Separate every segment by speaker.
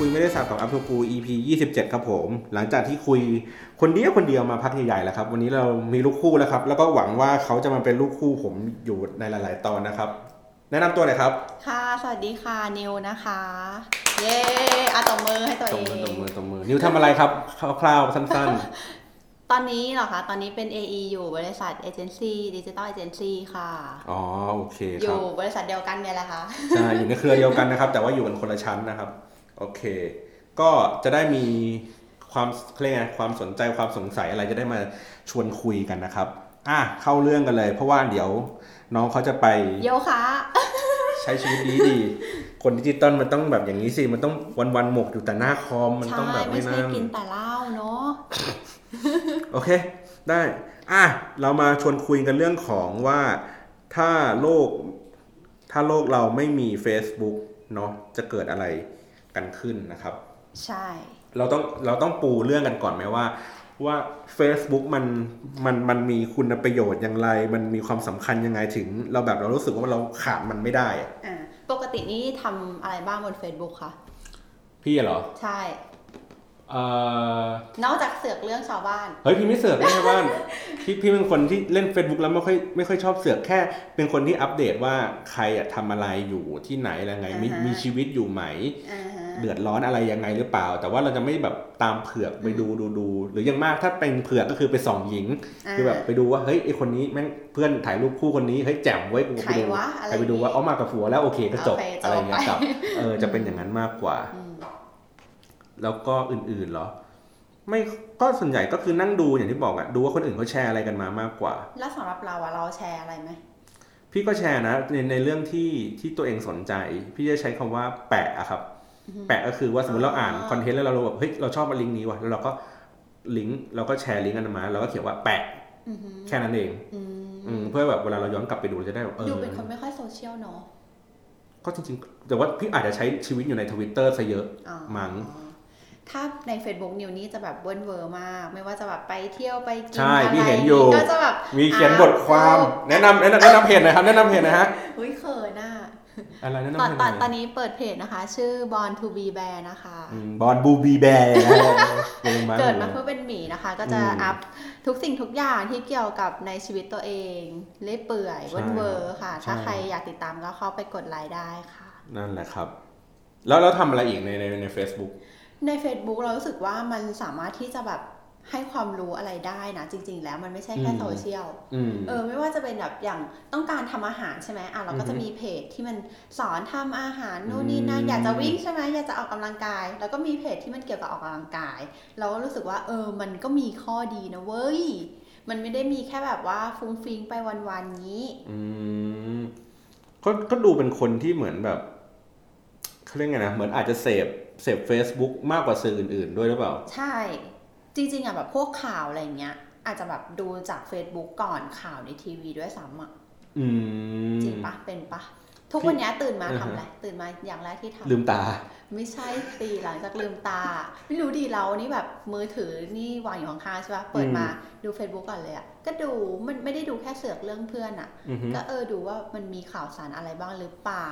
Speaker 1: ครับคุยไม่ได้สับกับ up to กู EP 27 ครับผม หลังจากที่คุยคนเดียวคนเดียวมาพักใหญ่ๆแล้วครับ วันนี้เรามีลูกคู่แล้วครับ แล้วก็หวังว่าเขาจะมาเป็นลูกคู่ผมอยู่ในหลาย ๆ ตอนนะครับ แนะนำตัวหน่อยครับ
Speaker 2: ค่ะ สวัสดีค่ะ นิวนะคะ เย้อะตบมือให้ตัว
Speaker 1: ต
Speaker 2: เอบ
Speaker 1: มือตบ
Speaker 2: ง
Speaker 1: มือตบมือ นิวทำอะไรครับคร่าวๆสั้น
Speaker 2: ตอนนี้เหรอคะ ตอนนี้เป็น AE อยู่บริษัท agency digital agency ค่ะ
Speaker 1: ๆ อ๋อโอเค
Speaker 2: อ
Speaker 1: ครั
Speaker 2: ยู่
Speaker 1: บ
Speaker 2: บริษัทเดียวกันเนี่ยแหละค่ะ
Speaker 1: ใช่อยู่ในเครือเดียวกันนะครับ แต่ว่าอยู่กันคนละชั้นนะครับ โอเค ก็จะได้มีความเครียกไงความสนใจความสงสัยอะไรจะได้มาชวนคุยกันนะครับ อะเข้าเรื่องกันเลย เพราะว่าเดี๋ยวน้องเขาจะไป
Speaker 2: โยคะ
Speaker 1: ใช้ชีวิตดีดีๆคนดิจิตอลมันต้องแบบอย่างนี้สิมันต้องวันๆหมกอยู่แต่หน้าคอมมันต้อง
Speaker 2: ใช่
Speaker 1: แบบ
Speaker 2: ไม่
Speaker 1: ไม่
Speaker 2: ใช่
Speaker 1: นั่ง
Speaker 2: กินแต่เหล้าเนาะ
Speaker 1: โอเค ได้อะเรามาชวนคุยกันเรื่องของว่าถ้าโลก ถ้าโลกเราไม่มี Facebook เนาะจะเกิดอะไร กันขึ้นนะครับ
Speaker 2: ใช่
Speaker 1: เราต้องเราต้องปูเรื่องกันก่อนไหมว่า ว่า Facebook มันมันมันมีคุณประโยชน์อย่างไร มันมีความสำคัญยังไงถึง เราแบบเรารู้สึกว่าเราขาดมันไม่ได้อะ
Speaker 2: อ่าปกตินี่ทำอะไรบ้างบน Facebook คะ
Speaker 1: พี่เหรอ
Speaker 2: ใช่
Speaker 1: เอ่อ
Speaker 2: นอกจากเสือกเรื่องชาวบ้าน
Speaker 1: เฮ้ยพี่ไม่เสือกไม่ใช่บ้าน พี่พี่เป็นคนที่เล่น Facebook แล้วไม่ค่อยไม่ค่อยชอบเสือกแค่ เป็นคนที่อัปเดตว่าใครอะทำอะไรอยู่ที่ไหนอะไรไงมี
Speaker 2: อ่าฮะ
Speaker 1: มีชีวิตอยู่ไหม
Speaker 2: อ่าฮะ
Speaker 1: เดือดร้อนอะไรยังไงหรือเปล่า แต่ว่าเราจะไม่แบบตามเผือกไปดูดูดูหรืออยังมากถ้าเป็นเผือกก็คือไปส่องหญิงาคือแบบไปดูว่าเฮ้ยไอคนนี้แม่งเพื่อนถ่ายรูปคู่คนนี้เฮ้ยแจ่มไว้ยกู
Speaker 2: ใค
Speaker 1: ไป
Speaker 2: ร
Speaker 1: ดู
Speaker 2: วะอะไร
Speaker 1: ใครไปดูว่าเอามากับผัวแล้วโอเคก็จบ
Speaker 2: โอเคจบ
Speaker 1: อะไรเงี้ย
Speaker 2: ไป
Speaker 1: กับเออจะเป็นอย่างนั้นมากกว่า
Speaker 2: อืม
Speaker 1: แล้วก็อื่นๆเหรอ ไม่ก็ส่วนใหญ่ก็คือนั่งดูอย่างที่บอกอะดูว่าคนอื่นเขาแชร์อะไรกันมามากกว่า
Speaker 2: แล้วสำหรับเราอะเราแชร์อะไรไหม
Speaker 1: พี่ก็แชร์นะในในเรื่องที่ที่ตัวเองสนใจ พี่จะใช้คำว่าแปะอะครับ แปะก็คือว่าสมมติเราอ่านคอนเทนต์แล้วเราแบบเฮ้ยเราชอบลิงก์นี้ว่ะแล้วเราก็ลิงก์เราก็แชร์ลิงก์อันนั้นมาเราก็เขียนว่าแปะ
Speaker 2: อือหือ
Speaker 1: แค่นั้นเอง
Speaker 2: อืม
Speaker 1: อืมเพื่อแบบเวลาเราย้อนกลับไปดูเราจะได้แบบเอ
Speaker 2: ดู
Speaker 1: อ
Speaker 2: เป็นคนไม่ค่อยโซเชียลเนาะ
Speaker 1: ก็จริงๆ แต่ว่าพี่อาจจะใช้ชีวิตอยู่ในทวิตเตอร์ซะเยอะ
Speaker 2: อ๋อ
Speaker 1: มั้ง
Speaker 2: ถ้าใน Facebook นิวนี่จะแบบเวิร์นเวอร์มาก ไม่ว่าจะแบบไปเที่ยวไปกิน
Speaker 1: ใช่
Speaker 2: อะไร
Speaker 1: พี่เห็นอยู่
Speaker 2: ก็จะแบบ
Speaker 1: มีเขียนบทความแนะนำแนะนำแนะนำเพจหน่อยครับแนะนำเพจหนะฮะ
Speaker 2: อุ้ยเขินอะ
Speaker 1: อะไรแนะนำ
Speaker 2: ตอน
Speaker 1: เพจ
Speaker 2: ต
Speaker 1: ห
Speaker 2: อน
Speaker 1: น่
Speaker 2: ตอ
Speaker 1: อย
Speaker 2: นนี้เปิดเพจนะคะ ชื่อ Born to be Bear นะคะ
Speaker 1: อืม Born to be Bear นะฮะเก่งมาก
Speaker 2: เกิด
Speaker 1: เล
Speaker 2: มายเพื่อเป็นหมีนะคะ ก็จะ
Speaker 1: อืม
Speaker 2: อัพทุกสิ่งทุกอย่างที่เกี่ยวกับในชีวิตตัวเองเรื่อยเปื่อย
Speaker 1: ใช่
Speaker 2: เวิ่นเว้อค่ะ
Speaker 1: ใช่
Speaker 2: ถ้าใครอยากติดตามก็เข้าไปกดไลค์ได้ค่ะ
Speaker 1: นั่นแหละครับ แล้วเราทำอะไรอีกในในใน Facebook
Speaker 2: ใน Facebook เรารู้สึกว่ามันสามารถที่จะแบบให้ความรู้อะไรได้นะ จริง ๆ แล้วมันไม่ใช่แค่
Speaker 1: อืม
Speaker 2: โซเชียล
Speaker 1: อืม
Speaker 2: เออไม่ว่าจะเป็นแบบอย่างต้องการทำอาหารใช่ไหมอะเราก็จะ
Speaker 1: อือฮึ
Speaker 2: มีเพจที่มันสอนทำอาหารนู่นนี่นั่น
Speaker 1: อืม
Speaker 2: อยากจะวิ่งใช่ไหมอยากจะออกกำลังกาย แล้วก็มีเพจที่มันเกี่ยวกับออกกำลังกาย เราก็รู้สึกว่า เออ มันก็มีข้อดีนะเว้ยมันไม่ได้มีแค่แบบว่าฟุ้งฟิ้งไปวันๆนี้
Speaker 1: อืมก็ก็ดูเป็นคนที่เหมือนแบบเขาเรียกไงนะเหมือนอาจจะเสพ เสพ Facebook มากกว่าสื่ออื่น ๆ ด้วยหรือเปล่า
Speaker 2: ใช่ จริง ๆอะแบบพวกข่าวอะไรเงี้ย อาจจะแบบดูจาก Facebook ก่อนข่าวในทีวีด้วยซ้ำอะ
Speaker 1: อืม
Speaker 2: จริงปะเป็นปะทุก
Speaker 1: พี่
Speaker 2: วันเนี้ยตื่นมา
Speaker 1: อ่าฮะ
Speaker 2: ทำอะไรตื่นมาอย่างแรกที่ทำ
Speaker 1: ลืมตา
Speaker 2: ไม่ใช่ตีหลังจากลืมตา ไม่รู้ดีเรานี่แบบมือถือนี่วางอยู่ข้างๆใช่ปะเปิดมาดู Facebook ก่อนเลยอะก็ดูมันไม่ได้ดูแค่เสือกเรื่องเพื่อนอะ
Speaker 1: อือฮึ
Speaker 2: ก็เออดูว่ามันมีข่าวสารอะไรบ้างหรือเปล่า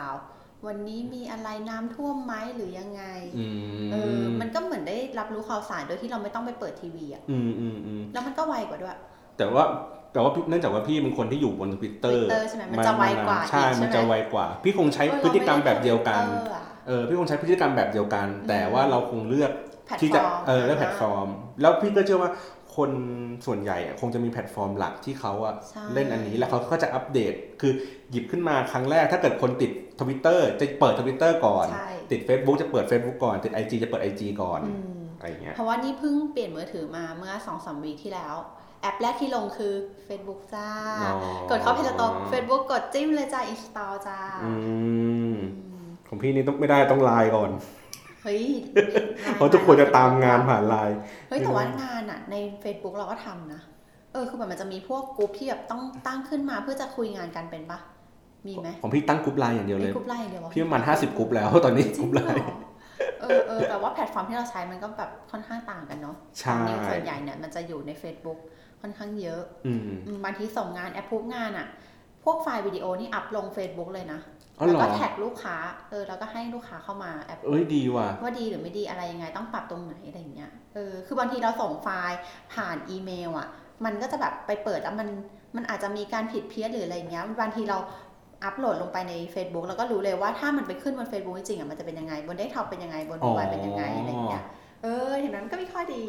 Speaker 2: วันนี้มีอะไรน้ำท่วมไหมหรือยังไง
Speaker 1: อืม
Speaker 2: เออมันก็เหมือนได้รับรู้ข่าวสารโดยที่เราไม่ต้องไปเปิดทีวีอะ
Speaker 1: อืมอืมอืม
Speaker 2: แล้วมันก็ไวกว่าด้วย
Speaker 1: แต่ว่าแต่ว่าพี่เนื่องจากว่าพี่เป็นคนที่อยู่บนทวิตเตอร์
Speaker 2: Twitter ใช่ไหมมันจะไวกว่า
Speaker 1: ใช่
Speaker 2: อีกใช่ไหม
Speaker 1: มันจะไวกว่า พี่คงใช้
Speaker 2: เออ
Speaker 1: พฤติกรรมแบบเดียวกัน
Speaker 2: ราไม่ได้ Twitter อะ
Speaker 1: เออพี่คงใช้พฤติกรรมแบบเดียวกัน แต่ว่าเราคงเลือกที่จะ
Speaker 2: แพลตฟอร์ม
Speaker 1: เออเลือกแพลตฟอร์ม แล้วพี่ก็เชื่อว่า คนส่วนใหญ่อะคงจะมีแพลตฟอร์มหลักที่เขาอะ
Speaker 2: ใช่
Speaker 1: เล่นอันนี้แล้วเขาก็จะอัปเดต คือหยิบขึ้นมาครั้งแรกถ้าเกิดคนติดทวิตเตอร์จะเปิดทวิตเตอร์ก่อน
Speaker 2: ใช่
Speaker 1: ติด Facebook จะเปิด Facebook ก่อน ติด IG จะเปิด IG ก่อน
Speaker 2: อืม
Speaker 1: อะไรอย่างเงี้ย
Speaker 2: เพราะว่านี่เพิ่งเปลี่ยนมือถือมาเมื่อ2 week ที่แล้ว แอปแรกที่ลงคือ Facebook จ้า
Speaker 1: อ๋อ
Speaker 2: กดเข้าเพจตก Facebook กดจิ้มเลยจ้า install จ้า
Speaker 1: อืม
Speaker 2: อืม
Speaker 1: ของพี่นี่ต้องไม่ได้ต้องไลน์ก่อน
Speaker 2: เฮ้ย
Speaker 1: เพราะทุกคนจะตามงานผ่านไลน์
Speaker 2: เฮ้ยแต่ว่างานอะใน Facebook เราก็ทำนะเออคือแบบมันจะมีพวกกลุ่มที่แบบต้องตั้งขึ้นมาเพื่อจะคุยงานกันเป็นปะมีไหม
Speaker 1: ของพี่ตั้งกรุ๊ปไลน์อย่างเดียวเล
Speaker 2: มี
Speaker 1: ย
Speaker 2: กลุ่มไลน์อย่างเดียววะ
Speaker 1: พี่ประมาณห้าสิบกรุ๊ปแล้วตอนนี้
Speaker 2: จ
Speaker 1: ก
Speaker 2: ริ
Speaker 1: รุ๊
Speaker 2: ง
Speaker 1: ป
Speaker 2: เห
Speaker 1: ไล
Speaker 2: รอ
Speaker 1: น์
Speaker 2: เออเออแต่ว่าแพลตฟอร์มที่เราใช้มันก็แบบค่อนข้างต่างกันเนาะ
Speaker 1: ใช่
Speaker 2: นิวส่วนใหญ่เนี่ยมันจะอยู่ใน Facebook ค่อนข้างเยอะ
Speaker 1: อืม
Speaker 2: อืมบางทีส่งงานแอปพูดงานอะพวกไฟล์วิดีโอนี่อัพลง Facebook เลยนะ
Speaker 1: อ๋อ
Speaker 2: แล้วก็ tag ลูกค้า เออ แล้วก็ให้ลูกค้าเข้ามาแอป
Speaker 1: เอ้ยดีว่ะ
Speaker 2: ว่าดีหรือไม่ดีอะไรยังไง ต้องปรับตรงไหนอะไรอย่างเงี้ย เออ คือบางทีเราส่งไฟล์ผ่านอีเมลอะ มันก็จะแบบไปเปิดแล้วมัน มันอาจจะมีการผิดเพี้ยนหรืออะไรอย่างเงี้ย บางทีเราอัปโหลดลงไปใน Facebook แล้วก็รู้เลยว่าถ้ามันไปขึ้นบน Facebook จริงๆอะ มันจะเป็นยังไง บนเดสก์ท็อปเป็นยังไง บน mobile เป็นยังไงอะไรอย่างเงี้ย เออเห็นไหมมันก็มีข้อดี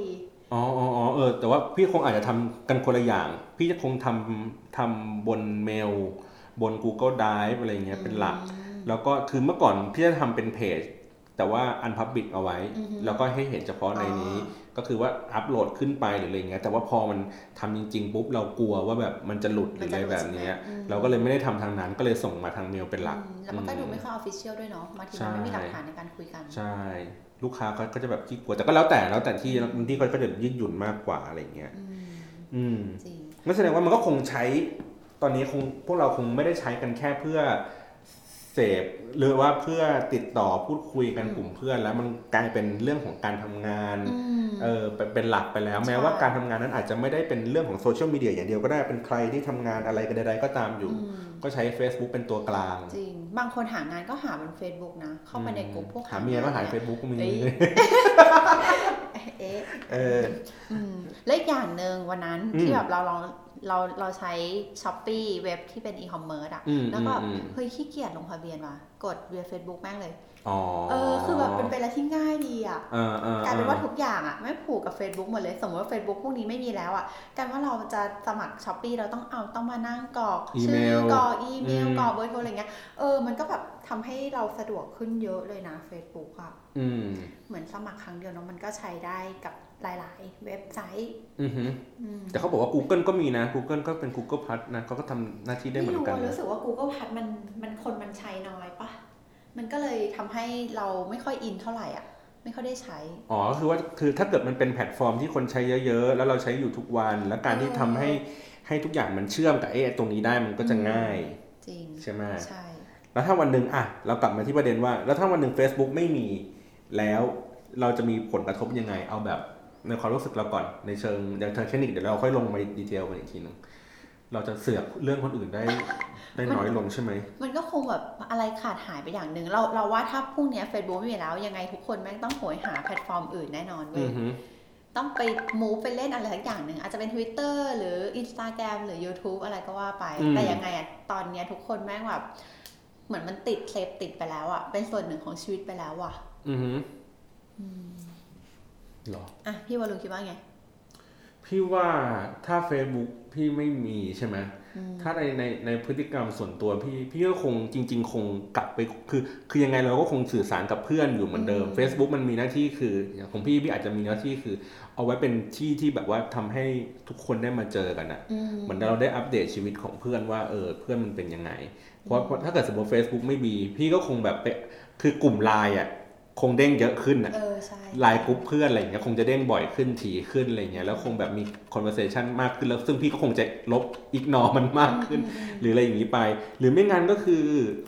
Speaker 1: อ๋ออ๋ออ๋อเออ แต่ว่าพี่คงอาจจะทำกันคนละอย่าง พี่จะคงทำทำบนเมล บน Google Drive อะไรเงี้ยเป็นหลัก แล้วก็คือเมื่อก่อนพี่จะทำเป็นเพจ แต่ว่าอันพับบิ c เอาไว้
Speaker 2: อือฮึ
Speaker 1: แล้วก็ให้เห็นเฉพาะในนี้ ก็คือว่าอัปโหลดขึ้นไปหรืออะไรเงี้ยแต่ว่าพอมันทำจริง ๆ ปุ๊บเรากลัวว่าแบบมันจะหลุดหรืออะไรแบบเนี้ย
Speaker 2: อืม
Speaker 1: เราก็เลยไม่ได้ทำทางนั้นก็เลยส่งมาทางเมลเป็นหลัก
Speaker 2: อืมแล้วมันก็ดูไม่ค่อยออฟฟิเชียลด้วยเนาะบางที
Speaker 1: ใช่
Speaker 2: มันไม่มีหลักฐานในการคุยกัน
Speaker 1: ใช่ลูกค้าก็ก็จะแบบขี้กลัวแต่ก็แล้วแต่แล้วแต่ที่บางที่เขาก็จะยืดหยุ่นมากกว่าอะไรเงี้ย
Speaker 2: อืม
Speaker 1: อืม
Speaker 2: จริง
Speaker 1: งั้นแสดงว่ามันก็คงใช้ ตอนนี้คงพวกเราคงไม่ได้ใช้กันแค่เพื่อเสพหรือว่าเพื่อติดต่อพูดคุยกัน
Speaker 2: อืม
Speaker 1: กลุ่มเพื่อน แล้วมันกลายเป็นเรื่องของการทำงาน
Speaker 2: อืม
Speaker 1: เออเป็นเป็นหลักไปแล้ว
Speaker 2: ใช่
Speaker 1: แม้ว่าการทำงานนั้นอาจจะไม่ได้เป็นเรื่องของโซเชียลมีเดียอย่างเดียวก็ได้เป็นใครที่ทำงานอะไรกันใดๆก็ตามอยู่
Speaker 2: อืม
Speaker 1: ก็ใช้ Facebook เป็นตัวกลาง
Speaker 2: จริง บางคนหางานก็หาบน Facebook นะ เข้าไปในกลุ่มพวก
Speaker 1: หาเมียก็หา
Speaker 2: นี่
Speaker 1: เฟซบุ๊กก็มี
Speaker 2: เอ้ยเอ๊ะ
Speaker 1: เออ
Speaker 2: อืมและอีกอย่างหนึ่งวันนั้น
Speaker 1: อืม
Speaker 2: ที่แบบเราลองเราเราใช้ Shopee เว็บที่เป็นอีคอมเมิร์ซอะ
Speaker 1: อืม
Speaker 2: แล้วก็แบบ
Speaker 1: อืม
Speaker 2: เฮ้ยขี้เกียจลงทะเบียนว่ะ กด via Facebook แม่งเลย
Speaker 1: อ๋อ
Speaker 2: เออคือแบบเป็นไปแล้วที่ง่ายดีอะ
Speaker 1: เออเออก
Speaker 2: ลายเป็นว่าทุกอย่างอะมันผูกกับ Facebook หมดเลย สมมติว่า Facebook พวกนี้ไม่มีแล้วอะกลายเป็นว่าเราจะสมัคร Shopee เราต้องเอาต้องมานั่งกรอก
Speaker 1: อีเม
Speaker 2: ชื่
Speaker 1: ล
Speaker 2: อกรอกอีเมล
Speaker 1: อืม
Speaker 2: กรอกเบอร์โทรอะไรเงี้ยเออมันก็แบบทำให้เราสะดวกขึ้นเยอะเลยนะ Facebook อะ
Speaker 1: อืม
Speaker 2: เหมือนสมัครครั้งเดียวเนาะมันก็ใช้ได้กับหลาย ๆ เว็บไซต์
Speaker 1: อือฮึ
Speaker 2: อืม
Speaker 1: แต่เขาบอกว่า Google ก็มีนะ Google ก็เป็น Google Plus นะเขาก็ทำหน้าที่ได้เหมื
Speaker 2: ไม่
Speaker 1: อน
Speaker 2: รู้
Speaker 1: กัน
Speaker 2: อะ
Speaker 1: นะ
Speaker 2: รู้สึกว่า Google พัดมันมันคนมันใช้น้อยปะ มันก็เลยทำให้เราไม่ค่อยอินเท่าไหร่อะ ไม่ค่อยได้ใช้
Speaker 1: อ๋อก็คือว่าคือถ้าเกิดมันเป็นแพลตฟอร์มที่คนใช้เยอะ ๆ แล้วเราใช้อยู่ทุกวัน แล้วการที่ทำให้ให้ทุกอย่างมันเชื่อมกับไอ้ตรงนี้ได้มันก็จะง่าย
Speaker 2: จริง
Speaker 1: ใช่ไหม
Speaker 2: ใช่
Speaker 1: แล้วถ้าวันหนึ่งอะ เรากลับมาที่ประเด็นว่า แล้วถ้าวันหนึ่ง Facebook ไม่มีแล้วเราจะมีผลกระทบยังไง เอาแบบในความรู้สึกเราก่อนในเชิงในเชิงเทคนิคเดี๋ยวเราค่อยลงมา detail กันอีกทีหนึง เราจะเสือกเรื่องคนอื่นได้ได้น้อยลงใช่ไหม
Speaker 2: มันก็คงแบบอะไรขาดหายไปอย่างหนึ่งเราเราว่าถ้าพรุ่งเนี้ย Facebook ไม่มีแล้ว ยังไงทุกคนแม่งต้องโหยหาแพลตฟอร์มอื่นแน่นอนเว้
Speaker 1: อือฮึ
Speaker 2: ต้องไป move ไปเล่นอะไรสักอย่างหนึ่งอาจจะเป็น Twitter หรือ Instagram หรือ YouTube อะไรก็ว่าไป แต่ยังไงอะตอนเนี้ยทุกคนแม่งแบบเหมือนมันติดเซฟติดไปแล้วอะเป็นส่วนหนึ่งของชีวิตไปแล้วอะ
Speaker 1: อือฮึเหรอ
Speaker 2: อะพี่วารุคิดว่าไง
Speaker 1: พี่ว่าถ้า Facebook พี่ไม่มีใช่ไหม
Speaker 2: อืม
Speaker 1: ถ้าในในในพฤติกรรมส่วนตัวพี่พี่ก็คงจริง ๆ คงกลับไปคือคือยังไงเราก็คงสื่อสารกับเพื่อนอยู่เหมือนเดิม
Speaker 2: อืม
Speaker 1: Facebook มันมีหน้าที่คืออย่างของพี่พี่อาจจะมีหน้าที่คือ เอาไว้เป็นที่ที่แบบว่าทำให้ทุกคนได้มาเจอกันอะ
Speaker 2: อืม
Speaker 1: เหมือนเราได้อัปเดตชีวิตของเพื่อนว่าเออเพื่อนมันเป็นยังไง เพราะเพราะถ้าเกิดสมมติ Facebook ไม่มี พี่ก็คงแบบไปคือกลุ่มไลน์อะ คงเด้งเยอะขึ้นอะ
Speaker 2: เออใช่
Speaker 1: ไลน์กรุ๊ปเพื่อนอะไรอย่างเงี้ยคงจะเด้งบ่อยขึ้นถี่ขึ้นอะไรเงี้ยแล้วคงแบบมี conversation มากขึ้นแล้วซึ่งพี่ก็คงจะลบอีกนอมันมากขึ้น
Speaker 2: อืม
Speaker 1: หรืออะไรอย่างนี้ไป หรือไม่งั้นก็คือ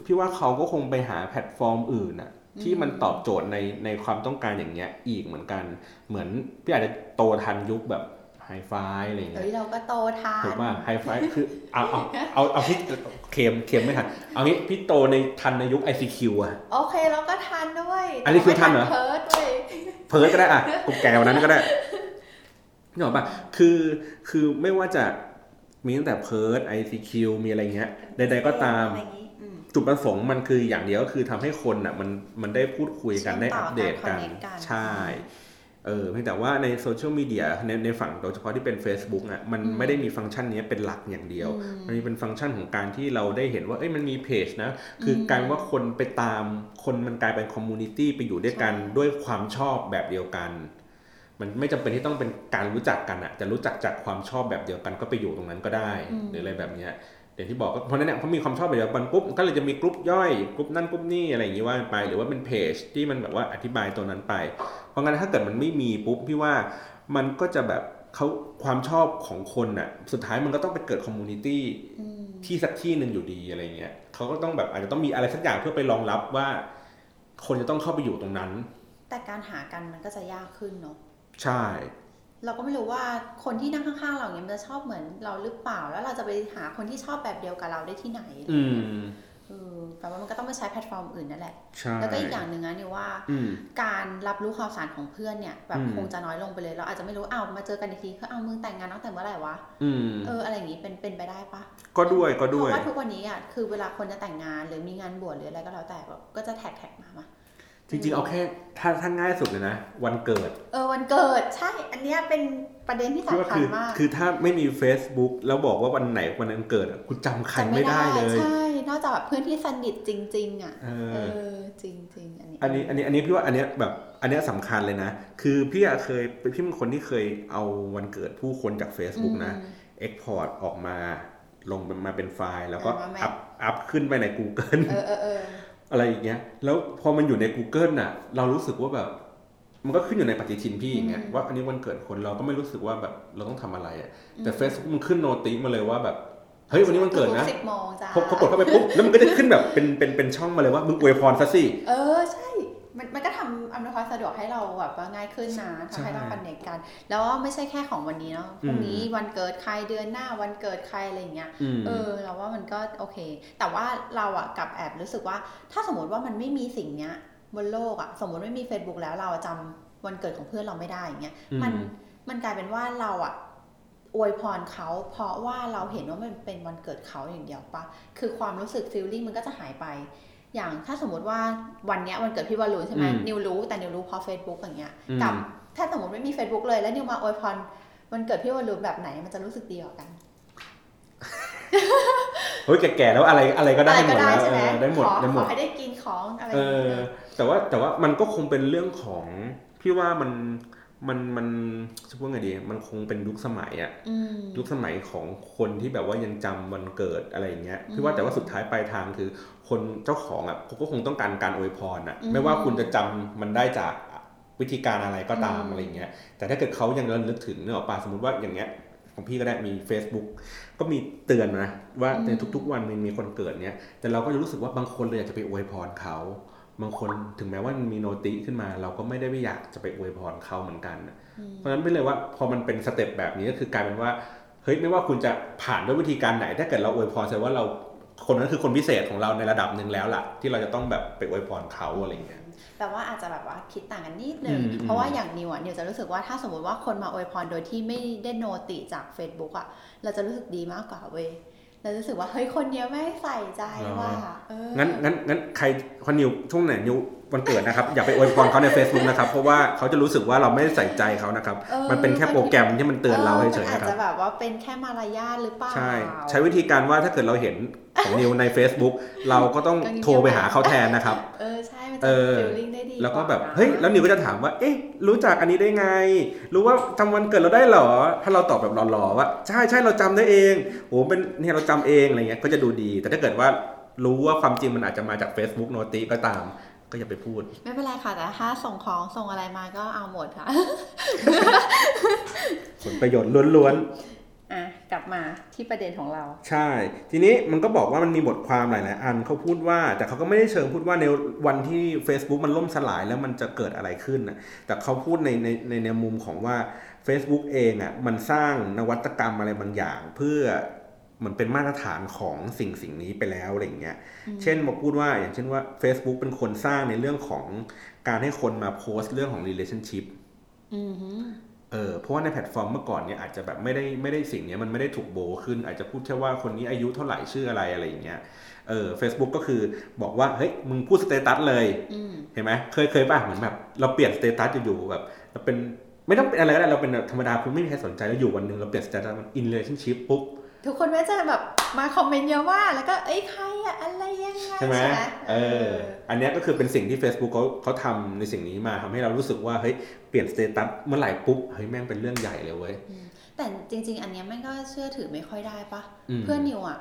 Speaker 1: พี่ว่าเขาก็คงไปหาแพลตฟอร์มอื่นอะที่มันตอบโจทย์ในในความต้องการอย่างเงี้ยอีกเหมือนกัน เหมือนพี่อาจจะโตทันยุคแบบไฮไฟอะไรอย่างเงี้ย
Speaker 2: เอ้ยเราก็โตทาน
Speaker 1: ถูกป่ะไฮไฟคือเอาเอาเอาเอาพี่ เค็มเค็มไม่ทัน เอางี้พี่โตในทันในยุค ICQ อะ
Speaker 2: โอเคเราก็ทันด้วย
Speaker 1: อันนี้คือทันเหรอ
Speaker 2: เพิร์ดด้วย
Speaker 1: เพิร์ดก็ได้อะกลุ่มแกวันนั้นก็ได้นึกออกป่ะคือคือไม่ว่าจะมีตั้งแต่เพิร์ด ICQ มีอะไรเงี้ยใดๆก็ตาม
Speaker 2: อะไรอย่างงี้อืม
Speaker 1: จุดประสงค์มันคืออย่างเดียวก็คือทำให้คนอะมันมันได้พูดคุยกัน
Speaker 2: เชื่อมต่อ
Speaker 1: ได้อัปเดตกัน
Speaker 2: การ connect กัน
Speaker 1: ใช่ เออเพียงแต่ว่าในโซเชียลมีเดียในในฝั่งโดยเฉพาะที่เป็น Facebook อะมัน
Speaker 2: อืม
Speaker 1: ไม่ได้มีฟังก์ชันนี้เป็นหลักอย่างเดียว
Speaker 2: อืม
Speaker 1: มันมีเป็นฟังก์ชันของการที่เราได้เห็นว่าเอ้ยมันมีเพจนะ คือกลายเป็นว่าคนไปตามคนมันกลายเป็น community ไปอยู่ด้วยกัน
Speaker 2: ใช่
Speaker 1: ด้วยความชอบแบบเดียวกัน มันไม่จำเป็นที่ต้องเป็นการรู้จักกันอะจะรู้จักจากความชอบแบบเดียวกันก็ไปอยู่ตรงนั้นก็ได้หรืออะไรแบบเนี้ย อย่างที่บอกก็เพราะฉะนั้นเนี่ยเขามีความชอบแบบเดียวกันปุ๊บก็เลยจะมีกลุ่มย่อยกลุ่มนั่นกลุ่มนี่อะไรอย่างนี้ว่าไป หรือว่าเป็นเพจที่มันแบบว่าอธิบายตัวนั้นไป เพราะงั้นถ้าเกิดมันไม่มีปุ๊บพี่ว่ามันก็จะแบบเขาความชอบของคนน่ะสุดท้ายมันก็ต้องไปเกิด community อืมที่สักที่หนึ่งอยู่ดีอะไรเงี้ยเขาก็ต้องแบบอาจจะต้องมีอะไรสักอย่างเพื่อไปรองรับว่า คนจะต้องเข้าไปอยู่ตรงนั้น
Speaker 2: แต่การหากันมันก็จะยากขึ้นเนาะ
Speaker 1: ใช่
Speaker 2: เราก็ไม่รู้ว่าคนที่นั่งข้างๆเราเนี่ยมันจะชอบเหมือนเราหรือเปล่า แล้วเราจะไปหาคนที่ชอบแบบเดียวกับเราได้ที่ไหนอะไร
Speaker 1: อื
Speaker 2: เงี้ย
Speaker 1: ม
Speaker 2: เอเออแปลว่ามันก็ต้องไปใช้แพลตฟอร์มอื่นนั่นแหละ
Speaker 1: ใช่
Speaker 2: แล้วก็อีกอย่างหนึ่งนะนิวว่า
Speaker 1: อืม
Speaker 2: การรับรู้ข่าวสารของเพื่อนเนี่ยแบบ
Speaker 1: อืม
Speaker 2: คงจะน้อยลงไปเลย เราอาจจะไม่รู้อ้าวมาเจอกันอีกทีคืออ้าวมึงแต่งงานตั้งแต่เมื่อไหร่วะ
Speaker 1: อืม
Speaker 2: เอออะไรอย่างงี้เป็นเป็นไปได้ปะ
Speaker 1: ก็ด้วยก็
Speaker 2: เพ
Speaker 1: ด้วย
Speaker 2: ราะว่าทุกวันนี้อะคือเวลาคนจะแต่งงานหรือมีงานบวชหรืออะไรก็แล้วแต่แบบก็จะแท็กแท็กมามา
Speaker 1: จริงๆเอาแค่ถ้าถ้าง่ายสุดเลยนะ วันเกิด
Speaker 2: เออวันเกิดใช่ อันเนี้ยเป็นประเด็นที่
Speaker 1: ที่ว่า
Speaker 2: สำคัญ
Speaker 1: คือ
Speaker 2: มาก
Speaker 1: คือถ้าไม่มี Facebook แล้วบอกว่าวันไหนวันนั้นเกิดอะคุณจำใคร
Speaker 2: จำ
Speaker 1: ไม่ได้เลย
Speaker 2: ใช่ นอกจากแบบเพื่อนที่สนิทจริง ๆ อะ
Speaker 1: เอ
Speaker 2: เอ
Speaker 1: อ
Speaker 2: อจริงๆอันนี้
Speaker 1: อันนี้อันนี้อันนี้พี่ว่าอันเนี้ยแบบอันเนี้ยสำคัญเลยนะ คือพี่อะเคยพี่เป็นคนที่เคยเอาวันเกิดผู้คนจาก Facebook นะ
Speaker 2: อืม
Speaker 1: Export ออกมาลงมาเป็นไฟล์ แล้วก็
Speaker 2: เอามาแมป
Speaker 1: อัพอัพขึ้นไปใน Google
Speaker 2: เออเออเออ
Speaker 1: อะไรอย่างเงี้ย แล้วพอมันอยู่ใน Google น่ะ เรารู้สึกว่าแบบ มันก็ขึ้นอยู่ในปฏิทินพี่อย่างเงี้ย
Speaker 2: อืม
Speaker 1: ว่าอันนี้วันเกิดคนเราก็ไม่รู้สึกว่าแบบเราต้องทำอะไรอะแต่ Facebook มันขึ้นโนติมาเลยว่าแบบเฮ้ยวันนี้วันเกิดนะ
Speaker 2: สิบโมงจ้า
Speaker 1: พอพอกดเข้าไปปุ๊บแล้วมันก็จะขึ้นแบบเป็นเป็นเป็นช่องมาเลยว่ามึงอวยพรซะสิ
Speaker 2: เออ ใช่ มันมันก็ทำ อำนวยความสะดวกให้เราแบบว่าง่ายขึ้นนะ
Speaker 1: ใช่
Speaker 2: ทำให้เราคอนเนคกัน แล้วว่าไม่ใช่แค่ของวันนี้เนาะพรุ่งนี้วันเกิดใครเดือนหน้าวันเกิดใครอะไรอย่างเงี้ย
Speaker 1: อืม
Speaker 2: เออเราว่ามันก็โอเค แต่ว่าเราอะกลับแอบรู้สึกว่า ถ้าสมมติว่ามันไม่มีสิ่งเนี้ยบนโลกอะสมมติไม่มี Facebook แล้วเราจำวันเกิดของเพื่อนเราไม่ได้อย่างเงี้ย
Speaker 1: อืม
Speaker 2: มันมันกลายเป็นว่าเราอะอวยพรเขาเพราะว่าเราเห็นว่ามันเป็นวันเกิดเขาอย่างเดียวปะคือความรู้สึก feeling มันก็จะหายไป อย่างถ้าสมมติว่าวันเนี้ยวันเกิดพี่วอลลูนใช่ไหม
Speaker 1: อืม
Speaker 2: นิวรู้แต่นิวรู้เพราะ Facebook อย่างเงี้ย
Speaker 1: อืม
Speaker 2: กับถ้าสมมติไม่มี Facebook เลยแล้วนิวมาอวยพรวันเกิดพี่วอลลูนแบบไหนมันจะรู้สึกดีกว่ากัน
Speaker 1: เฮ้ยแก่ๆแล้วอะไรอะไรก็ได้
Speaker 2: อะไร
Speaker 1: หม
Speaker 2: ก็
Speaker 1: ด
Speaker 2: ได้
Speaker 1: แล้ว
Speaker 2: ใช่ไหม
Speaker 1: เออได้หมด
Speaker 2: ขอ
Speaker 1: ได้ห
Speaker 2: ข
Speaker 1: ม
Speaker 2: อ
Speaker 1: ด
Speaker 2: ให้ได้กินของอะไรอ
Speaker 1: เอย่าง
Speaker 2: เงี้
Speaker 1: อยแต่ว่าแต่ว่ามันก็คงเป็นเรื่องของพี่ว่ามันมันมันจะพูดไงดี มันคงเป็นยุคสมัยอะ
Speaker 2: อืม
Speaker 1: ยุคสมัยของคนที่แบบว่ายังจำวันเกิดอะไรอย่างเงี้ย
Speaker 2: อืม
Speaker 1: พี่ว่าแต่ว่าสุดท้ายปลายทางคือ คนเจ้าของอะเขาก็คงต้องการการอวยพรอะ
Speaker 2: อืม
Speaker 1: ไม่ว่าคุณจะจำมันได้จากวิธีการอะไรก็ตาม
Speaker 2: อืม
Speaker 1: อะไรอย่างเงี้ยแต่ถ้าเกิดเขายังระลึกถึงเนื้อออกปาสมมติว่าอย่างเงี้ยของพี่ก็ได้มี Facebook ก็มีเตือนนะว่าในทุก ๆ วันมันมีคนเกิดเนี้ยแต่เราก็จะรู้สึกว่าบางคนเลยอยากจะไปอวยพรเขาบางคนถึงแม้ว่ามันมีโนติขึ้นมา เราก็ไม่ได้ไม่อยากจะไปอวยพรเขาเหมือนกันน่ะ
Speaker 2: อืม
Speaker 1: เพราะฉะนั้นเป็นเลยว่าพอมันเป็นสเต็ปแบบนี้ก็คือกลายเป็นว่าเฮ้ยไม่ว่าคุณจะผ่านด้วยวิธีการไหนถ้าเกิดเราอวยพรแสดงว่าเรา คนนั้นคือคนพิเศษของเราในระดับหนึ่งแล้วล่ะ ที่เราจะต้องแบบไปอวยพรเขาอะไรอย่างเงี้ย
Speaker 2: แต่ว่าอาจจะแบบว่าคิดต่างกันนิดนึง
Speaker 1: อืมอืม
Speaker 2: เพราะว่าอย่างนิวอะนิวจะรู้สึกว่าถ้าสมมติว่าคนมาอวยพรโดยที่ไม่ได้โนติจาก Facebook อะเราจะรู้สึกดีมากกว่าเว้ย เราจะรู้สึกว่าเฮ้ยคนเนี้ยไม่ใส่ใจว่าเออ
Speaker 1: งั้นงั้นงั้นใครคนนิวช่วงไหนนิววันเกิดนะครับ อย่าไปอวยพรเขาใน Facebook นะครับ เพราะว่าเขาจะรู้สึกว่าเราไม่ได้ใส่ใจเขานะครับ
Speaker 2: ออ
Speaker 1: มันเป็นแค่โปรแกรมที่มันเตือนเราเฉยๆ
Speaker 2: มันอาจ
Speaker 1: นะครั
Speaker 2: จะ
Speaker 1: บ
Speaker 2: แบบว่าเป็นแค่มารยาทหรือเปล่า
Speaker 1: ใช่ ใช้วิธีการว่าถ้าเกิดเราเห็นของนิวใน Facebook เราก็ต้อง
Speaker 2: ก็เงียบๆ
Speaker 1: โทรไปหาเขาแทนนะครับ
Speaker 2: เออใช่มัน
Speaker 1: เอ
Speaker 2: จะ
Speaker 1: อ
Speaker 2: ฟีลลิ่งได้ดี
Speaker 1: แล้วก็แบบา
Speaker 2: นะ
Speaker 1: เฮ้ยแล้วนิวก็จะถามว่า เอ๊ะ รู้จักอันนี้ได้ไง รู้ว่าจำวันเกิดเราได้เหรอ ถ้าเราตอบแบบหล่อๆว่าใช่ใช่เราจำได้เองโหเป็นเนี่ยเราจำเองอะไรเงี้ยก็จะดูดี แต่ถ้าเกิดว่ารู้ว่าความจริงมันอาจจะมาจาก Facebook โนติก็ตามก็อย่าไปพูด
Speaker 2: ไม่เป็นไรค่ะ แต่ถ้าส่งของส่งอะไรมาก็เอาหมดค่ะ
Speaker 1: ผลประโยชน์ล้วน
Speaker 2: อะกลับมาที่ประเด็นของเรา
Speaker 1: ๆใช่ ทีนี้มันก็บอกว่ามันมีบทความหลาย ๆ อันเขาพูดว่า แต่เขาก็ไม่ได้เชิงพูดว่าในวันที่ Facebook มันล่มสลายแล้วมันจะเกิดอะไรขึ้นนะแต่เขาพูดในในในในมุมของว่า Facebook เองอะมันสร้างนวัตกรรมอะไรบางอย่าง เพื่อเหมือนเป็นมาตรฐานของสิ่งสิ่งนี้ไปแล้วอะไรอย่างเงี้ย เช่นมาพูดว่าอย่างเช่นว่า Facebook เป็นคนสร้างในเรื่องของการให้คนมาโพสต์เรื่องของ relationship
Speaker 2: อือหือ
Speaker 1: เออเพราะว่าในแพลตฟอร์มเมื่อก่อนเนี่ยอาจจะแบบไม่ได้ไม่ได้สิ่งเนี้ยมันไม่ได้ถูกโบขึ้น อาจจะพูดแค่ว่าคนนี้อายุเท่าไหร่ชื่ออะไรอะไรอย่างเงี้ยเออ Facebook ก็คือบอกว่าเฮ้ยมึง put status เลย
Speaker 2: อืม
Speaker 1: เห็นไหมเคยเคยป่ะเหมือนแบบ เราเปลี่ยน status อยู่ๆแบบเราเป็นไม่ต้องเป็นอะไรก็ได้เราเป็นแบบธรรมดาคุณไม่มีใครสนใจแล้วอยู่วันหนึ่งเราเปลี่ยน status มัน in relationship ปุ๊บ
Speaker 2: ทุกคนก็จะแบบมาคอมเมนต์เยอะมากแล้วก็เอ้ยใครอะอะไรยังไง
Speaker 1: ใช่ไหม
Speaker 2: ใช่ไหม
Speaker 1: เออ อันเนี้ยก็คือเป็นสิ่งที่ Facebook เขาเขาทำในสิ่งนี้มาทำให้เรารู้สึกว่าเฮ้ยเปลี่ยน status เมื่อไหร่ปุ๊บเฮ้ยแม่งเป็นเรื่องใหญ่เลยเว้ย
Speaker 2: แต่จริง ๆ อันเนี้ยแม่งก็เชื่อถือไม่ค่อยได้ปะ
Speaker 1: ม
Speaker 2: เพื่อนนิวอะ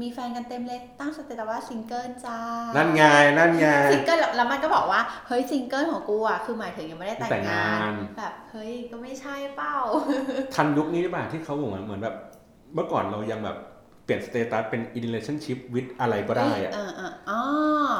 Speaker 2: มีแฟนกันเต็มเลยตั้งสเตตัสว่าซิงเกิลจ้า
Speaker 1: นั่นไงนั่นไง
Speaker 2: ซิงเกิลแล้วมันก็บอกว่าเฮ้ยซิงเกิลของกูอะคือหมายถึงยังไม่ได้แต่
Speaker 1: แต่
Speaker 2: ง
Speaker 1: ง
Speaker 2: งางา
Speaker 1: นน
Speaker 2: แบบเฮ้ยก็ไม่ใช่เป้า
Speaker 1: ทันยุคนี้หรือเปล่าที่เขาบอกว่าเหมือนแบบ เมื่อก่อนเรายังแบบเปลี่ยนสเตตัสเป็น in relationship with อะไรก็ได้อะ
Speaker 2: เออเอออ๋อ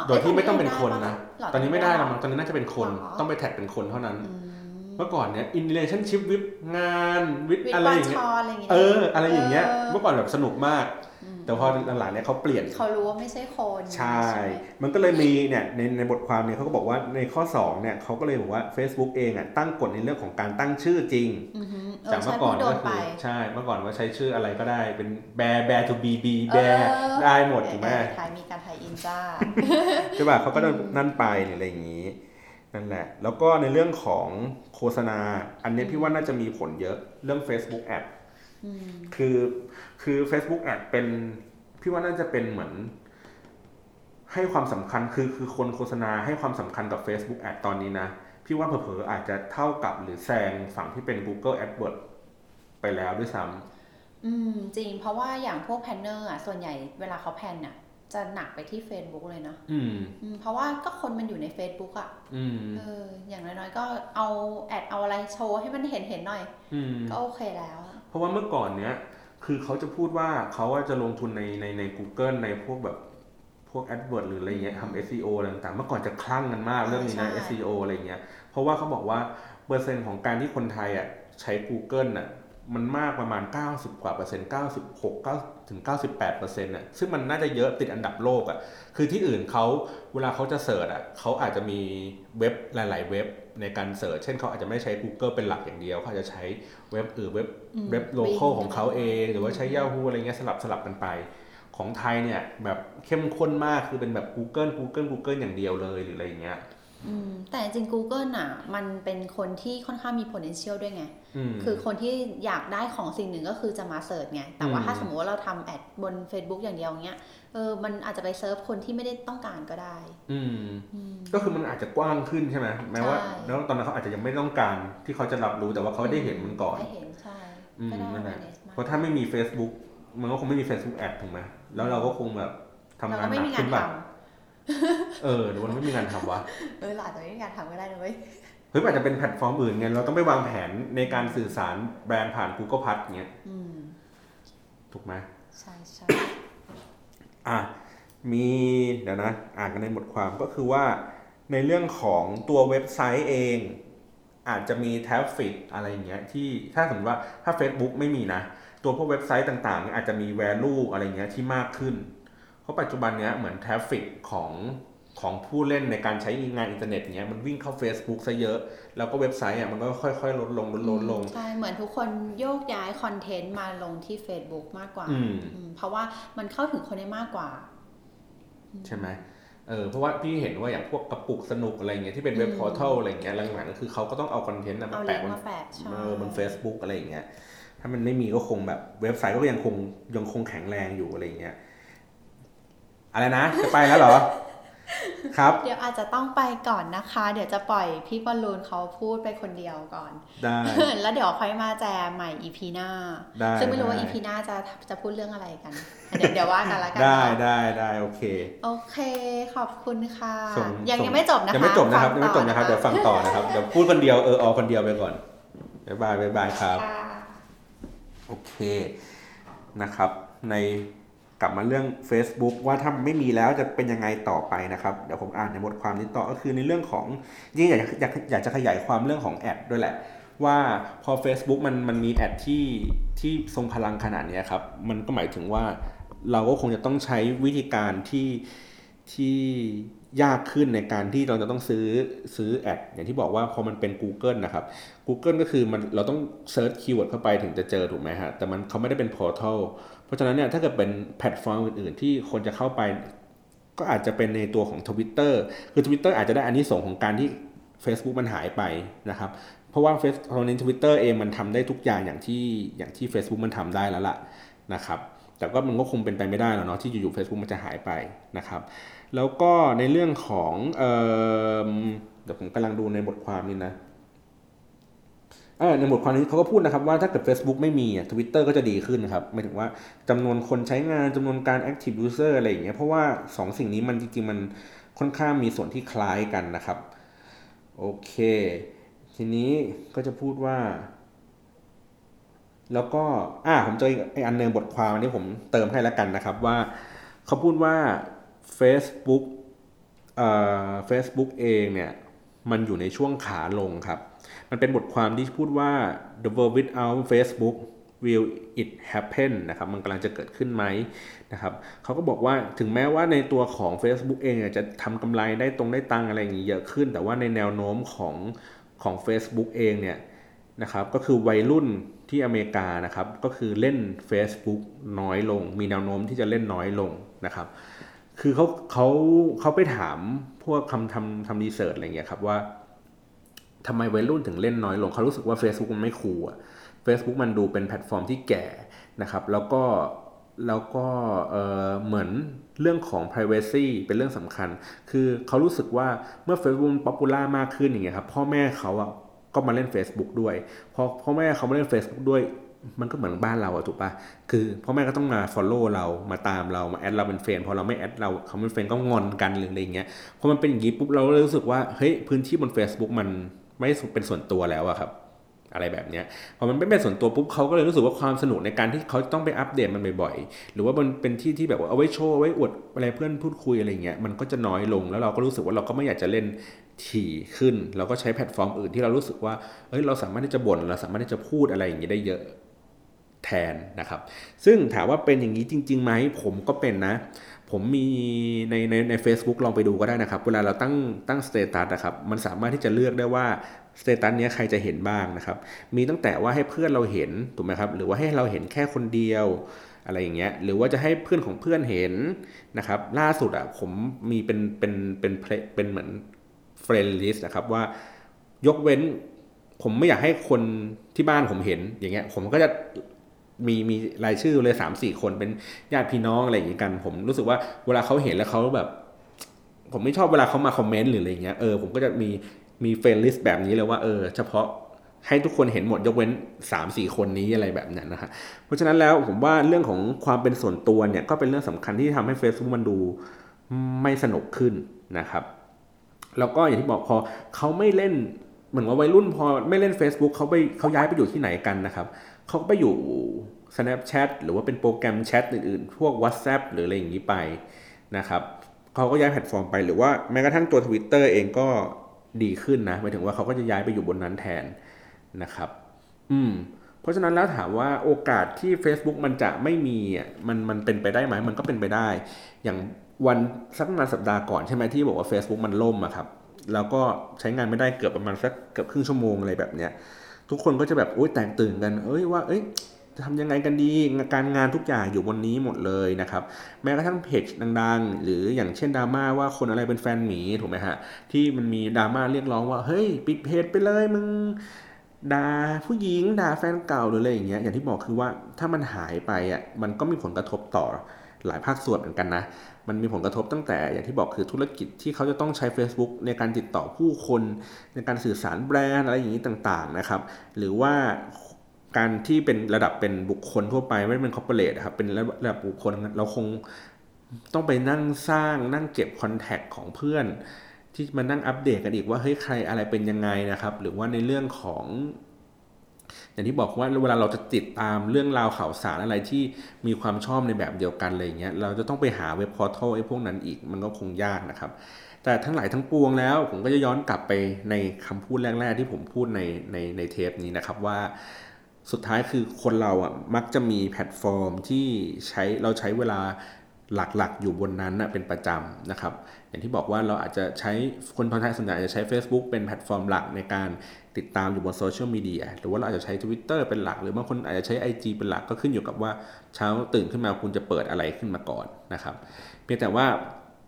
Speaker 1: โดยที่ไม่ต้องเป็นคนนะ
Speaker 2: หร
Speaker 1: ตอนนี้ไม่ได้แล้ว
Speaker 2: หร
Speaker 1: มั้งตอนนี้น่าจะเป็นคน
Speaker 2: หรอ
Speaker 1: ต้องไปแท็กเป็นคนเท่านั้น
Speaker 2: อืม
Speaker 1: เมื่อก่อนเนี้ย in relationship with งาน with
Speaker 2: วิท
Speaker 1: อะไร
Speaker 2: วา
Speaker 1: อย่างเงี้
Speaker 2: ช
Speaker 1: ย
Speaker 2: รอะไรอย่างเงี้ย
Speaker 1: เออ อะไรอย่างเงี้ย
Speaker 2: เออ
Speaker 1: เมื่อก่อนแบบสนุกมาก
Speaker 2: อืม
Speaker 1: แต่พอหลังๆเนี่ยเขาเปลี่ยน
Speaker 2: เขารู้ว่าไม่ใช่คน
Speaker 1: ใช่
Speaker 2: ไหม
Speaker 1: มันก็เลยมีเนี่ยในในบทความเนี่ยเขาก็บอกว่าในข้อ2เนี่ยเขาก็เลยบอกว่า Facebook เองอะตั้งกฎในเรื่องของการตั้งชื่อจริง
Speaker 2: อือฮึเออ
Speaker 1: จาก
Speaker 2: ใช่
Speaker 1: เมื่อก่อน
Speaker 2: พูดโด
Speaker 1: ก็
Speaker 2: น
Speaker 1: คื
Speaker 2: ไป
Speaker 1: อใช่เมื่อก่อนว่าใช้ชื่ออะไรก็ได้เป็นแบร์แบร์ทูบีบี
Speaker 2: เอ
Speaker 1: แบ
Speaker 2: อ
Speaker 1: ร์ได้หมดถูกไหม
Speaker 2: ไทยมีการไทยอินจ้า
Speaker 1: ใช่ป่ะเขาก็นั่นไปหรืออะไรอย่างนี้ นั่นแหละ แล้วก็ในเรื่องของโฆษณา อันนี้พี่ว่าน่าจะมีผลเยอะเรื่อง Facebook Ad
Speaker 2: อืม
Speaker 1: คือคือ Facebook Ad เป็นพี่ว่าน่าจะเป็นเหมือน ให้ความสำคัญคือคือคนโฆษณาให้ความสำคัญกับ Facebook Ad ตอนนี้นะ พี่ว่าเผลอๆอาจจะเท่ากับหรือแซงฝั่งที่เป็น Google AdWords ไปแล้วด้วยซ้ำ
Speaker 2: อืม จริง เพราะว่าอย่างพวก planner อะส่วนใหญ่เวลาเขาแพนอะ จะหนักไปที่ Facebook เลยเนาะ
Speaker 1: อืม
Speaker 2: อืมเพราะว่าก็คนมันอยู่ใน Facebook อะ
Speaker 1: อืม
Speaker 2: เอออย่างน้อยๆก็เอาแอดเอาอะไรโชว์ให้มันเห็นเห็นๆหน่อย
Speaker 1: อืม
Speaker 2: ก็โอเคแล้ว
Speaker 1: เพราะว่าเมื่อก่อนเนี้ย คือเขาจะพูดว่าเขาว่าจะลงทุนในในใน Google ในพวกแบบ พวก AdWords หรืออะไรเงี้ยทำ SEO อะไรต่างๆเมื่อก่อนจะคลั่งกันมากเรื่องนี้นะ
Speaker 2: ใช่
Speaker 1: SEO อะไรเงี้ยเพราะว่าเขาบอกว่าเปอร์เซ็นต์ของการที่คนไทยอะใช้ Google น่ะมันมากประมาณ 90 กว่าเปอร์เซ็นต์96 9ถึง 98เปอร์เซ็นต์น่ะซึ่งมันน่าจะเยอะติดอันดับโลกอะคือที่อื่นเขาเวลาเขาจะเสิร์ชอะเขาอาจจะมีเว็บหลาย ๆ เว็บในการเสิร์ชเช่นเขาอาจจะไม่ใช้ Google เป็นหลักอย่างเดียว เขาอาจจะใช้เว็บอื่นเว็บ
Speaker 2: อืม
Speaker 1: เว็บโลเคอล
Speaker 2: Bing
Speaker 1: ของเขาเอง หรือว่าใช้ Yahoo อะไรเงี้ยสลับสลับกันไป ของไทยเนี่ยแบบเข้มข้นมากคือเป็นแบบ Google Google Google อย่างเดียวเลยหรืออะไรเงี้ย
Speaker 2: อืมแต่จริงๆ Google น่ะ มันเป็นคนที่ค่อนข้างมี potential ด้วยไง
Speaker 1: อืม
Speaker 2: คือคนที่อยากได้ของสิ่งหนึ่งก็คือจะมาเสิร์ชไง แต่ว่า
Speaker 1: อืม
Speaker 2: ถ้าสมมติว่าเราทำแอดบน Facebook อย่างเดียวเงี้ย เออ มันอาจจะไปเซิร์ฟคนที่ไม่ได้ต้องการก็ได้
Speaker 1: อืม
Speaker 2: อืม
Speaker 1: ก็คือมันอาจจะกว้างขึ้นใช่ไหมแม้ว่า
Speaker 2: ใช่
Speaker 1: แล้วตอนนั้นเขาอาจจะยังไม่ต้องการที่เขาจะรับรู้แต่ว่าเขาได้เห็นมันก่อน
Speaker 2: ได้เห็นใช่
Speaker 1: อืม
Speaker 2: ก็ได้
Speaker 1: นั่นแหละ
Speaker 2: awareness มาก
Speaker 1: เพราะถ้าไม่มี Facebook มันก็คงไม่มี Facebook Ad ถูกไหม แล้วเราก็คงแบบทำ
Speaker 2: เรา
Speaker 1: งาน
Speaker 2: ก็
Speaker 1: ห
Speaker 2: ไม่
Speaker 1: นัก
Speaker 2: มีงา
Speaker 1: ขึ้
Speaker 2: น
Speaker 1: น
Speaker 2: ท
Speaker 1: แบบเออหรือว่ามันไม่มีงานทำวะ
Speaker 2: เออเราอาจจะไม่มีงานทำก็ได้นะเว้ย
Speaker 1: เฮ้ยอาจจะเป็นแพลตฟอร์มอื่นไงเราต้องไปวางแผนในการสื่อสารแบรนด์ผ่าน Google Plus เงี้ย
Speaker 2: อืม
Speaker 1: ถูกไหม
Speaker 2: ใช่ใช่
Speaker 1: อะมีเดี๋ยวนะ อ่านกันในบทความก็คือว่าในเรื่องของตัวเว็บไซต์เอง อาจจะมี traffic อะไรอย่างเงี้ยที่ถ้าสมมติว่าถ้า Facebook ไม่มีนะ ตัวพวกเว็บไซต์ต่างๆเนี่ยอาจจะมี value อะไรเงี้ยที่มากขึ้น เพราะปัจจุบันเนี้ยเหมือน traffic ของของผู้เล่นในการใช้งานอินเทอร์เน็ตเงี้ยมันวิ่งเข้า Facebook ซะเยอะ แล้วก็เว็บไซต์อะมันก็ค่อยๆ ลดลงลดลงลง
Speaker 2: ใช่ เหมือนทุกคนโยกย้าย content มาลงที่ Facebook มากกว่า
Speaker 1: อืม
Speaker 2: อืมเพราะว่ามันเข้าถึงคนได้มากกว่า
Speaker 1: ใช่ไหมเออเพราะว่าพี่เห็นว่าอย่างพวกกระปุกสนุกอะไรเงี้ยที่เป็นเว็บ
Speaker 2: อืม
Speaker 1: portal อะไรเงี้ยหลังๆก็คือเขาก็ต้องเอา content น่ะ
Speaker 2: เอา
Speaker 1: มา
Speaker 2: ลิงก์
Speaker 1: บน
Speaker 2: มาแปะใช่
Speaker 1: เออบน Facebook อะไรอย่างเงี้ย ถ้ามันไม่มีก็คงแบบเว็บไซต์ก็ยังคงยังคงแข็งแรงอยู่อะไรอย่างเงี้ยอะไรนะจะไปแล้วเหรอครับ
Speaker 2: เดี๋ยวอาจจะต้องไปก่อนนะคะ เดี๋ยวจะปล่อยพี่บอลลูนเขาพูดไปคนเดียวก่อน
Speaker 1: ได้
Speaker 2: แล้วเดี๋ยวค่อยมาแจมใหม่ EP หน้า
Speaker 1: ได้
Speaker 2: ซึ่งไม่รู้ว่า
Speaker 1: ด้
Speaker 2: EP หน้าจะจะพูดเรื่องอะไรกัน เดี๋ยวเดี๋ยวว่ากันละกัน
Speaker 1: ได้
Speaker 2: เนาะ
Speaker 1: ได้ได้โอเค
Speaker 2: โอเคขอบคุณค่ะ
Speaker 1: ส่ง
Speaker 2: ยัง
Speaker 1: ส่
Speaker 2: ยังไม่จบนะคะ
Speaker 1: ยังไม่จบนะครับ
Speaker 2: ฟั
Speaker 1: ยังไม่จบนะครับ
Speaker 2: ต่อ
Speaker 1: เดี๋ยวฟังต่อนะครัเดี๋ยวพูดคนเดียวเออออคนเดียวไปก่อน bye bye bye bye ครับ
Speaker 2: ค่ะ
Speaker 1: โอเคนะครับในกลับมาเรื่อง Facebook ว่าถ้าไม่มีแล้วจะเป็นยังไงต่อไปนะครับ เดี๋ยวผมอ่านในบทความนี้ต่อก็คือในเรื่องของยิ่งอยากอยากอยากจะขยายความเรื่องของ ad ด้วยแหละ ว่าพอ Facebook มันมันมี ad ที่ที่ทรงพลังขนาดนี้ครับ มันก็หมายถึงว่าเราก็คงจะต้องใช้วิธีการที่ที่ ยากขึ้นในการที่เราจะต้องซื้อซื้อ ad อย่างที่บอกว่าพอมันเป็น Google นะครับ Google ก็คือมันเราต้อง search keyword เข้าไปถึงจะเจอถูกไหมฮะ แต่มันเขาไม่ได้เป็น portal เพราะฉะนั้นเนี่ยถ้าเกิดเป็นแพลตฟอร์มอื่นๆ ที่คนจะเข้าไป ก็อาจจะเป็นในตัวของ Twitter คือ Twitter อาจจะได้อานิสงส์ของการที่ Facebook มันหายไปนะครับเพราะว่าเฟซตอนนี้ทวิตเตอร์เองมันทำได้ทุกอย่างอย่างที่อย่างที่ Facebook มันทำได้แล้วล่ะนะครับ แต่ก็มันก็คงเป็นไปไม่ได้แล้วเนาะที่อยู่ๆ Facebook มันจะหายไปนะครับ แล้วก็ในเรื่องของเออเดี๋ยวผมกำลังดูในบทความนี้นะเออในบทความนี้เขาก็พูดนะครับว่าถ้าเกิด Facebook ไม่มีอะทวิตเตอร์ก็จะดีขึ้นครับหมายถึงว่าจำนวนคนใช้งานจำนวนการ active user อะไรอย่างเงี้ยเพราะว่า2สิ่งนี้มันจริงๆ มันค่อนข้างมีส่วนที่คล้ายกันนะครับ โอเค ทีนี้ก็จะพูดว่า แล้วก็อ่าผมเจออีกอันหนึงบทความอันนี้ผมเติมให้แล้วกันนะครับว่าเขาพูดว่า Facebook เอ่อ Facebook เองเนี่ยมันอยู่ในช่วงขาลงครับ มันเป็นบทความที่พูดว่า the world without Facebook will it happen นะครับมันกำลังจะเกิดขึ้นไหมนะครับเขาก็บอกว่าถึงแม้ว่าในตัวของ Facebook เองจะทำกำไรได้ตรงได้ตังอะไรอย่างนี้เยอะขึ้น แต่ว่าในแนวโน้มของของ Facebook เองเนี่ยนะครับก็คือวัยรุ่น ที่อเมริกานะครับก็คือเล่น Facebook น้อยลง มีแนวโน้มที่จะเล่นน้อยลงนะครับ คือเขาเขาเขาไปถามพวกคำทำทำรีเสิร์ชอะไรเงี้ยครับว่าทำไมวัยรุ่นถึงเล่นน้อยลง เขารู้สึกว่า Facebook มันไม่คูลอะ Facebook มันดูเป็นแพลตฟอร์มที่แก่นะครับ แล้วก็แล้วก็เเหมือนเรื่องของ Privacy เป็นเรื่องสำคัญ คือเขารู้สึกว่าเมื่อ Facebook มัน popular มากขึ้นอย่างเงี้ยครับพ่อแม่เขาอะ ก็มาเล่น Facebook ด้วยพอพ่อแม่เขามาเล่น Facebook ด้วย มันก็เหมือนบ้านเราอะถูกปะคือพ่อแม่ก็ต้องมา follow เรามาตามเรามา add เราเป็น friend พอเราไม่ add เราเขาเป็น friend ก็งอนกันหรืออะไรเงี้ยพอมันเป็นอย่างนี้ปุ๊บเราเลยรู้สึกว่าเฮ้ยพื้นที่บน Facebook มันไม่เป็นส่วนตัวแล้วอะครับอะไรแบบเนี้ยพอมันไม่เป็นส่วนตัวปุ๊บเขาก็เลยรู้สึกว่าความสนุกในการที่เขาต้องไปอัปเดตมันบ่อยๆ หรือว่ามันเป็นที่ที่แบบว่าเอาไว้โชว์ไว้อวดอะไรเพื่อนพูดคุยอะไรเงี้ยมันก็จะน้อยลงแล้วเราก็รู้สึกว่าเราก็ไม่อยากจะเล่น ถี่ขึ้น เราก็ใช้แพลตฟอร์มอื่นที่เรารู้สึกว่าเอ้ยเราสามารถที่จะบ่นเราสามารถที่จะพูดอะไรอย่างนี้ได้เยอะแทนนะครับ ซึ่งถามว่าเป็นอย่างนี้จริงๆไหมผมก็เป็นนะ ผมมีในในใน Facebook ลองไปดูก็ได้นะครับ เวลาเราตั้งตั้ง status นะครับ มันสามารถที่จะเลือกได้ว่า status นี้ใครจะเห็นบ้างนะครับ มีตั้งแต่ว่าให้เพื่อนเราเห็นถูกไหมครับ หรือว่าให้เราเห็นแค่คนเดียวอะไรอย่างเงี้ย หรือว่าจะให้เพื่อนของเพื่อนเห็นนะครับ ล่าสุดอะผมมีเป็นเป็นเป็นเป็นเหมือน friend list นะครับว่ายกเว้นผมไม่อยากให้คนที่บ้านผมเห็นอย่างเงี้ย ผมก็จะมีมีรายชื่อเลยสามสี่คนเป็นญาติพี่น้องอะไรอย่างงี้กัน ผมรู้สึกว่าเวลาเขาเห็นแล้วเขาแบบ ผมไม่ชอบเวลาเขามา comment หรืออะไรเงี้ยเออผมก็จะมีมี friend list แบบนี้เลยว่าเออ เฉพาะให้ทุกคนเห็นหมดยกเว้น3 4คนนี้อะไรแบบนั้นนะฮะเพราะฉะนั้นแล้วผมว่าเรื่องของความเป็นส่วนตัวเนี่ย ก็เป็นเรื่องสำคัญที่ทำให้ Facebook มันดูไม่สนุกขึ้นนะครับ แล้วก็อย่างที่บอกพอเขาไม่เล่นเหมือนว่าวัยรุ่นพอไม่เล่น Facebook เขาไปเขาย้ายไปอยู่ที่ไหนกันนะครับเขาไปอยู่ Snapchat หรือว่าเป็นโปรแกรมแชทอื่นๆ พวก WhatsApp หรืออะไรอย่างนี้ไปนะครับเขาก็ย้ายแพลตฟอร์มไปหรือว่าแม้กระทั่งตัว Twitter เองก็ดีขึ้นนะหมายถึงว่าเขาก็จะย้ายไปอยู่บนนั้นแทนนะครับ อืม เพราะฉะนั้นแล้วถามว่าโอกาสที่ Facebook มันจะไม่มีอะมันมันเป็นไปได้ไหมมันก็เป็นไปได้ อย่าง วันสักประมาณสัปดาห์ก่อนใช่ไหมที่บอกว่า Facebook มันล่มอะครับ แล้วก็ใช้งานไม่ได้เกือบประมาณสักเกือบครึ่งชั่วโมงอะไรแบบเนี้ย ทุกคนก็จะแบบโอ๊ยแตกตื่นกัน เอ้ยว่า เอ้ยจะทำยังไงกันดีการงานทุกอย่างอยู่บนนี้หมดเลยนะครับ แม้กระทั่งเพจดังๆ หรืออย่างเช่นดราม่าว่าคนอะไรเป็นแฟนหมีถูกไหมฮะ ที่มันมีดราม่าเรียกร้องว่า เฮ้ย ปิดเพจไปเลยมึงด่าผู้หญิงด่าแฟนเก่าหรืออะไรอย่างเงี้ยอย่างที่บอกคือว่าถ้ามันหายไปอะมันก็มีผลกระทบต่อ หลายภาคส่วนเหมือนกันนะ มันมีผลกระทบตั้งแต่อย่างที่บอกคือธุรกิจที่เขาจะต้องใช้ Facebook ในการติดต่อผู้คน ในการสื่อสารแบรนด์อะไรอย่างนี้ต่างๆนะครับ หรือว่าการที่เป็นระดับเป็นบุคคลทั่วไปไม่ได้เป็นคอร์เปอเรทครับเป็นระดับบุคคลเราคงต้องไปนั่งสร้างนั่งเก็บ contact ของเพื่อน ที่มานั่งอัปเดตกันอีกว่าเฮ้ยใครอะไรเป็นยังไงนะครับ หรือว่าในเรื่องของ อย่างที่บอกว่าเวลาเราจะติดตามเรื่องราวข่าวสารอะไรที่มีความชอบในแบบเดียวกันอะไรเงี้ยเราจะต้องไปหาเว็บ portal ไอ้พวกนั้นอีกมันก็คงยากนะครับ แต่ทั้งหลายทั้งปวงแล้ว ผมก็จะย้อนกลับไปในคำพูดแรก ๆ ที่ผมพูดในในในเทปนี้นะครับว่าสุดท้ายคือคนเราอะมักจะมีแพลตฟอร์มที่ใช้เราใช้เวลาหลักๆ อยู่บนนั้นนะเป็นประจำนะครับ อย่างที่บอกว่าเราอาจจะใช้คนพนไทยส่วนใหญ่จะใช้ Facebook เป็นแพลตฟอร์มหลักในการติดตามอยู่บน social media หรือว่าเราอาจจะใช้ Twitter เป็นหลัก หรือบางคนอาจจะใช้ IG เป็นหลักก็ขึ้นอยู่กับว่าเช้าตื่นขึ้นมาคุณจะเปิดอะไรขึ้นมาก่อนนะครับ เพียงแต่ว่า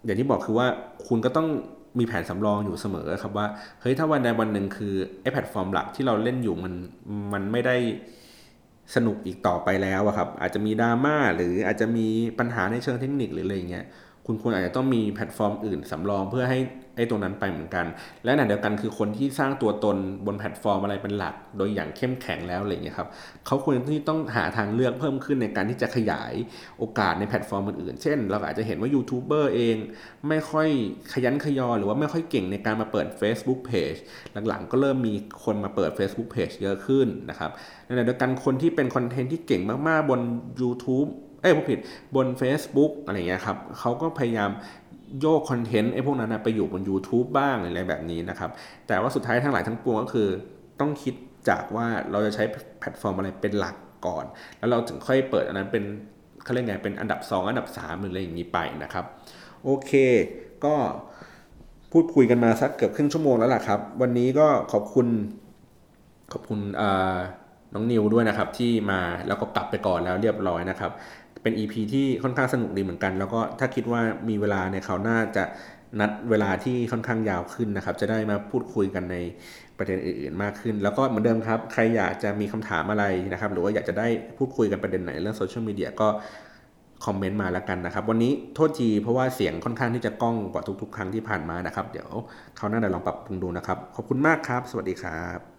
Speaker 1: อย่างที่บอกคือว่าคุณก็ต้องมีแผนสำรองอยู่เสมอครับว่าเฮ้ยถ้าวันใดวันหนึ่งคือไอ้แพลตฟอร์มหลักที่เราเล่นอยู่มันมันไม่ได้สนุกอีกต่อไปแล้วครับ อาจจะมีดราม่าหรืออาจจะมีปัญหาในเชิงเทคนิคหรืออะไรเงี้ย คุณควรอาจจะต้องมีแพลตฟอร์มอื่นสำรองเพื่อให้ไอ้ตรงนั้นไปเหมือนกัน และขณะเดียวกันคือคนที่สร้างตัวตนบนแพลตฟอร์มอะไรเป็นหลัก โดยอย่างเข้มแข็งแล้วอะไรเงี้ยครับเขาควรที่ต้องหาทางเลือกเพิ่มขึ้นในการที่จะขยายโอกาสในแพลตฟอร์มอื่นๆ เช่น เราอาจจะเห็นว่ายูทูบเบอร์เอง ไม่ค่อยขยันขยอ หรือว่าไม่ค่อยเก่งในการมาเปิด Facebook Page หลังๆ ก็เริ่มมีคนมาเปิด Facebook Page เยอะขึ้นนะครับในเดียวกันคนที่เป็นคอนเทนต์ที่เก่งมากๆบน YouTube เอ้ยผมผิดบน Facebook อะไรเงี้ยครับเขาก็พยายามโยกคอนเทนต์ไอ้พวกนั้นนะไปอยู่บน YouTube บ้างอะไรแบบนี้นะครับ แต่ว่าสุดท้ายทั้งหลายทั้งปวงก็คือ ต้องคิดจากว่าเราจะใช้แพลตฟอร์มอะไรเป็นหลักก่อน แล้วเราถึงค่อยเปิดอันนั้นเป็นเขาเรียกไงเป็นอันดับ 2 อันดับ3หรืออะไรอย่างนี้ไปนะครับ โอเค ก็พูดคุยกันมาสักเกือบครึ่งชั่วโมงแล้วล่ะครับ วันนี้ก็ขอบคุณขอบคุณน้องนิวด้วยนะครับที่มาแล้วก็กลับไปก่อนแล้วเรียบร้อยนะครับ เป็น EP ที่ค่อนข้างสนุกดีเหมือนกัน แล้วก็ถ้าคิดว่ามีเวลาเนี่ยเขาน่าจะนัดเวลาที่ค่อนข้างยาวขึ้นนะครับ จะได้มาพูดคุยกันในประเด็นอื่นๆมากขึ้น แล้วก็เหมือนเดิมครับ ใครอยากจะมีคำถามอะไรนะครับ หรือว่าอยากจะได้พูดคุยกันประเด็นไหนเรื่องโซเชียลมีเดียก็คอมเมนต์มาแล้วกันนะครับ วันนี้โทษทีเพราะว่าเสียงค่อนข้างที่จะก้องกว่าทุกๆ ครั้งที่ผ่านมานะครับ เดี๋ยวเขาวหน่าจะลองปรับปรุงดูนะครับ ขอบคุณมากครับ สวัสดีครับ